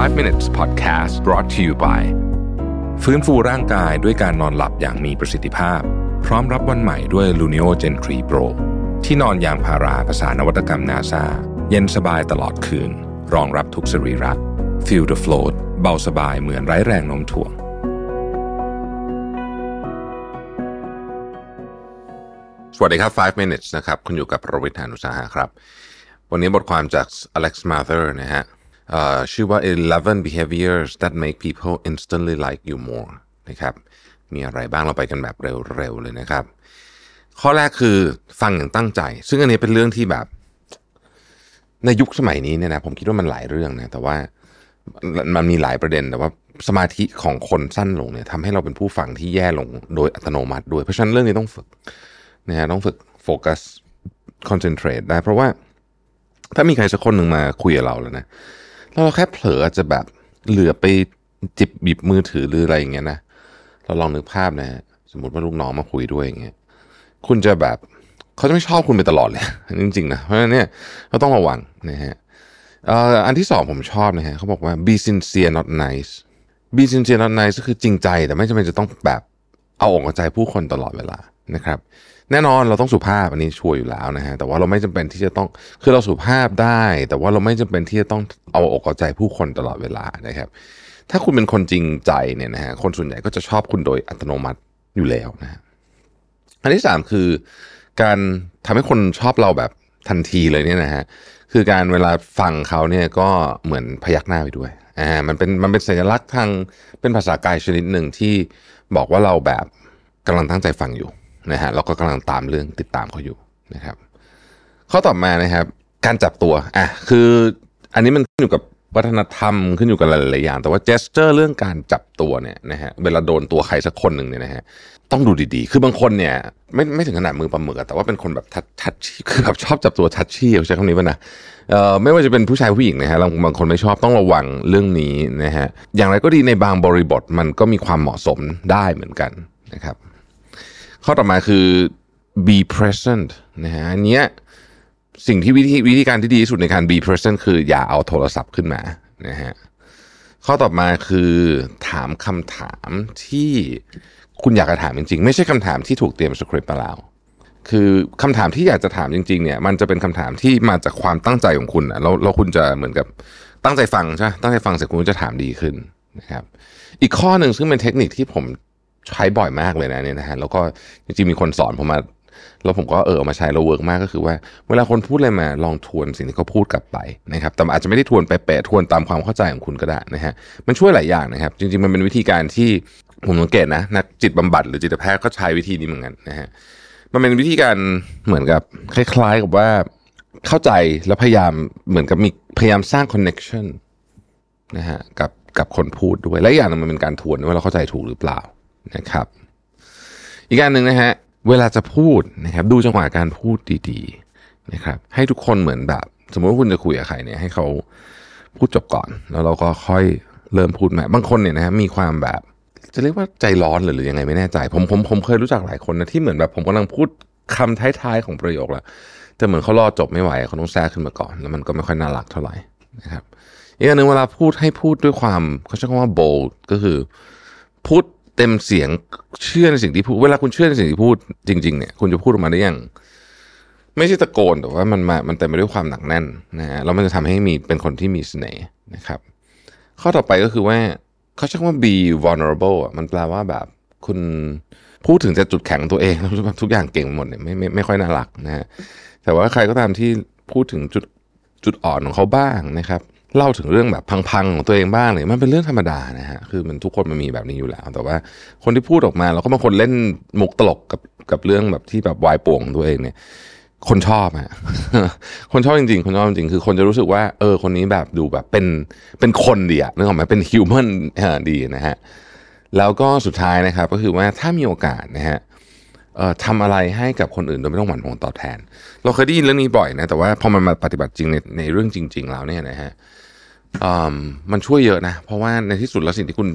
5 minutes podcast brought to you by ฟื้นฟูร่างกายด้วยการนอนหลับอย่างมีประสิทธิภาพ พร้อมรับวันใหม่ด้วย Luno Gen 3 Pro ที่นอนยางพาราภาษานวัตกรรมนาซาเย็นสบายตลอดคืน รองรับทุกสรีระ Feel the float เบาสบายเหมือนไร้แรงโน้มถ่วง สวัสดีครับ 5 minutes นะครับ คุณอยู่กับประวิทยานุสาหะครับ วันนี้บทความจาก Alex Mather นะฮะ ชื่อว่า 11 behaviors that make people instantly like you more นะครับ มีอะไรบ้างเราไปกันแบบเร็วๆเลยนะครับ ข้อแรกคือฟังอย่างตั้งใจ ซึ่งอันนี้เป็นเรื่องที่แบบ ในยุคสมัยนี้เนี่ยนะผมคิดว่ามันหลายเรื่องนะ แต่ว่ามันมีหลายประเด็นแต่ว่าสมาธิของคนสั้นลงเนี่ยทำให้เราเป็นผู้ฟังที่แย่ลงโดยอัตโนมัติด้วย เพราะฉะนั้นเรื่องนี้ต้องฝึกนะฮะต้องฝึกโฟกัสคอนเซนเทรตได้ เพราะว่าถ้ามีใครสักคนหนึ่งมาคุยกับเราแล้วนะ เราแค่เผลออาจจะแบบเหลือไปจิบบิบมือถือหรืออะไรอย่างเงี้ยนะเราลองนึกภาพนะสมมติว่าลูกน้องมาคุยด้วยอย่างเงี้ยคุณจะแบบเขาจะไม่ชอบคุณไปตลอดเลยจริงๆนะเพราะฉะนั้นเนี่ยเราต้องระวังนะฮะอันที่สองผมชอบนะฮะเขาบอกว่า be sincere not nice be sincere not nice ก็คือจริงใจแต่ไม่จำเป็นจะต้องแบบเอาอกเอาใจผู้คนตลอดเวลา นะครับ แน่นอนเราต้องสุภาพอันนี้ชัวร์อยู่แล้วนะฮะแต่ว่าเราไม่จำเป็นที่จะต้องคือเราสุภาพได้ แต่ว่าเราไม่จำเป็นที่จะต้องเอาอกเอาใจผู้คนตลอดเวลานะครับ ถ้าคุณเป็นคนจริงใจเนี่ยนะฮะคนส่วนใหญ่ก็จะชอบคุณโดยอัตโนมัติอยู่แล้วนะฮะอันที่สามคือ การทำให้คนชอบเราแบบทันทีเลยเนี่ยนะฮะคือการเวลาฟังเขาเนี่ยก็เหมือนพยักหน้าไปด้วยอ่ามันเป็นมันเป็นสัญลักษณ์ทางเป็นภาษากายชนิดหนึ่งที่บอกว่าเราแบบกำลังตั้งใจฟังอยู่ นะฮะแล้วก็กำลังตามเรื่องติดตามเขาอยู่นะครับ ข้อต่อมานะครับ การจับตัวอะคืออันนี้มันขึ้นอยู่กับวัฒนธรรมขึ้นอยู่กับหลายๆอย่าง แต่ว่าเจสเจอร์เรื่องการจับตัวเนี่ยนะฮะเวลาโดนตัวใครสักคนหนึ่งเนี่ยนะฮะต้องดูดีๆ คือบางคนเนี่ยไม่ไม่ถึงขนาดมือปลาหมึกอแต่ว่าเป็นคนแบบทัดทัดชี่คือแบบชอบจับตัวทัดชี่ใช้คำนี้ป่ะนะเอ่อไม่ว่าจะเป็นผู้ชายผู้หญิงนะฮะบาบางคนไม่ชอบต้องระวังเรื่องนี้นะฮะอย่างไรก็ดีในบางบริบทมันก็มีความเหมาะสมได้เหมือนกันนะครับ ข้อต่อมาคือ be present นะฮะอันเนี้ยสิ่งที่วิธีวิธีการที่ดีที่สุดในการ be present คืออย่าเอาโทรศัพท์ขึ้นมานะฮะข้อต่อมาคือถามคำถามที่คุณอยากจะถามจริงๆ ไม่ใช่คำถามที่ถูกเตรียมสคริปต์มาแล้วคือคำถามที่อยากจะถามจริงๆเนี่ยมันจะเป็นคำถามที่มาจากความตั้งใจของคุณนะแล้วแล้วคุณจะเหมือนกับตั้งใจฟังใช่ไหมตั้งใจฟังเสร็จคุณจะถามดีขึ้นนะครับ อีกข้อหนึ่งซึ่งเป็นเทคนิคที่ผม ใช้บ่อยมากเลยนะเนี่ยนะฮะแล้วก็จริงๆมีคนสอนผมมา แล้วผมก็เออเอามาใช้แล้วเวิร์กมากก็คือว่า เวลาคนพูดอะไรมาลองทวนสิ่งที่เขาพูดกลับไปนะครับแต่อาจจะไม่ได้ทวนไปแปะทวนตามความเข้าใจของคุณก็ได้นะฮะมันช่วยหลายอย่างนะครับ จริง ๆมันเป็นวิธีการที่ผมสังเกตนะนักจิตบำบัดหรือจิตแพทย์ก็ใช้วิธีนี้เหมือนกันนะฮะมันเป็นวิธีการเหมือนกับคล้ายๆกับว่าเข้าใจแล้วพยายามเหมือนกับมีพยายามสร้างคอนเน็ชันนะฮะกับกับคนพูดด้วยและอย่างหนึงมันเป็นการทวนว่าเราเข้าใจถูกหรือเปล่า นะครับ อีกการหนึ่งนะฮะเวลาจะพูดนะครับดูจังหวะการพูดดีๆนะครับ ให้ทุกคนเหมือนแบบ สมมติว่าคุณจะคุยกับใครเนี่ยให้เขาพูดจบก่อน แล้วเราก็ค่อยเริ่มพูดใหม่บางคนเนี่ยนะฮะมีความแบบ จะเรียกว่าใจร้อนหรือหรือยังไงไม่แน่ใจ ผมผมผมเคยรู้จักหลายคนนะที่เหมือนแบบผมกำลังพูดคำท้ายๆของประโยคแล้วแต่เหมือนเขารอจบไม่ไหวเขาต้องแทรกขึ้นมาก่อน แล้วมันก็ไม่ค่อยน่ารักเท่าไหร่นะครับอีกอันหนึ่งเวลาพูดให้พูดด้วยความเขาใช้คำว่า bold ก็คือพูด เต็มเสียงเชื่อในสิ่งที่พูด เวลาคุณเชื่อในสิ่งที่พูดจริง ๆ เนี่ย คุณจะพูดออกมาได้อย่าง ไม่ใช่ตะโกนแต่ว่ามันมามันเต็มไปด้วยความหนักแน่นนะฮะแล้วมันจะทำให้มีเป็นคนที่มีเสน่ห์นะครับ ข้อต่อไปก็คือว่าเขาใช้คำว่า be vulnerable อะมันแปลว่าแบบคุณพูดถึงจะจุดแข็งตัวเองทุกอย่างเก่งหมดเนี่ยไม่ไม่ไม่ค่อยน่ารักนะฮะแต่ว่าใครก็ตามที่พูดถึงจุด จุดอ่อนของเขาบ้างนะครับเล่าถึงเรื่องแบบพังๆของตัวเองบ้างเนี่ยมันเป็นเรื่องธรรมดานะฮะคือมันทุกคนมันมีแบบนี้อยู่แล้ว แต่ว่าคนที่พูดออกมาแล้วก็บางคนเล่นมุกตลกกับกับเรื่องแบบที่แบบวายป่วงตัวเองเนี่ย คนชอบฮะคนชอบจริงๆ คนชอบจริงๆคือคนจะรู้สึกว่า เออ คนนี้แบบดูแบบเป็นเป็นคนดีอะนึกออกไหมเป็นฮิวแมนดีนะฮะแล้วก็สุดท้ายนะครับ ก็คือว่าถ้ามีโอกาสนะฮะ ทำอะไรให้กับคนอื่นโดยไม่ต้องหวั่นผลตอบแทน เราเคยได้ยินเรื่องนี้บ่อยนะ แต่ว่าพอมันมาปฏิบัติจริงในในเรื่องจริง ๆ แล้วเนี่ยนะฮะมันช่วยเยอะนะ เพราะว่าในที่สุดแล้วสิ่งที่คุณ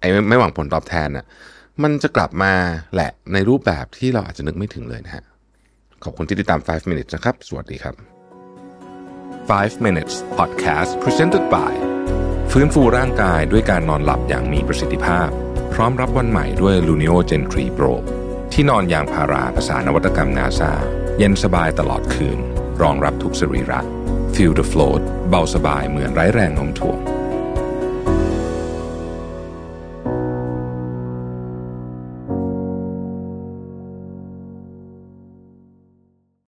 ไอ้ไม่หวังผลตอบแทนน่ะ มันจะกลับมาแหละในรูปแบบที่เราอาจจะนึกไม่ถึงเลยนะฮะ ขอบคุณที่ติดตาม 5 minutes นะครับ สวัสดีครับ 5 minutes podcast presented by ฟื้นฟูร่างกายด้วยการนอนหลับอย่างมีประสิทธิภาพ พร้อมรับวันใหม่ด้วย Luno Gen 3 Pro ที่นอนยางพาราภาษานวัตกรรมนาซาเย็นสบายตลอดคืน รองรับทุกสรีระ Feel the float เบาสบายเหมือนไร้แรงโน้มถ่วง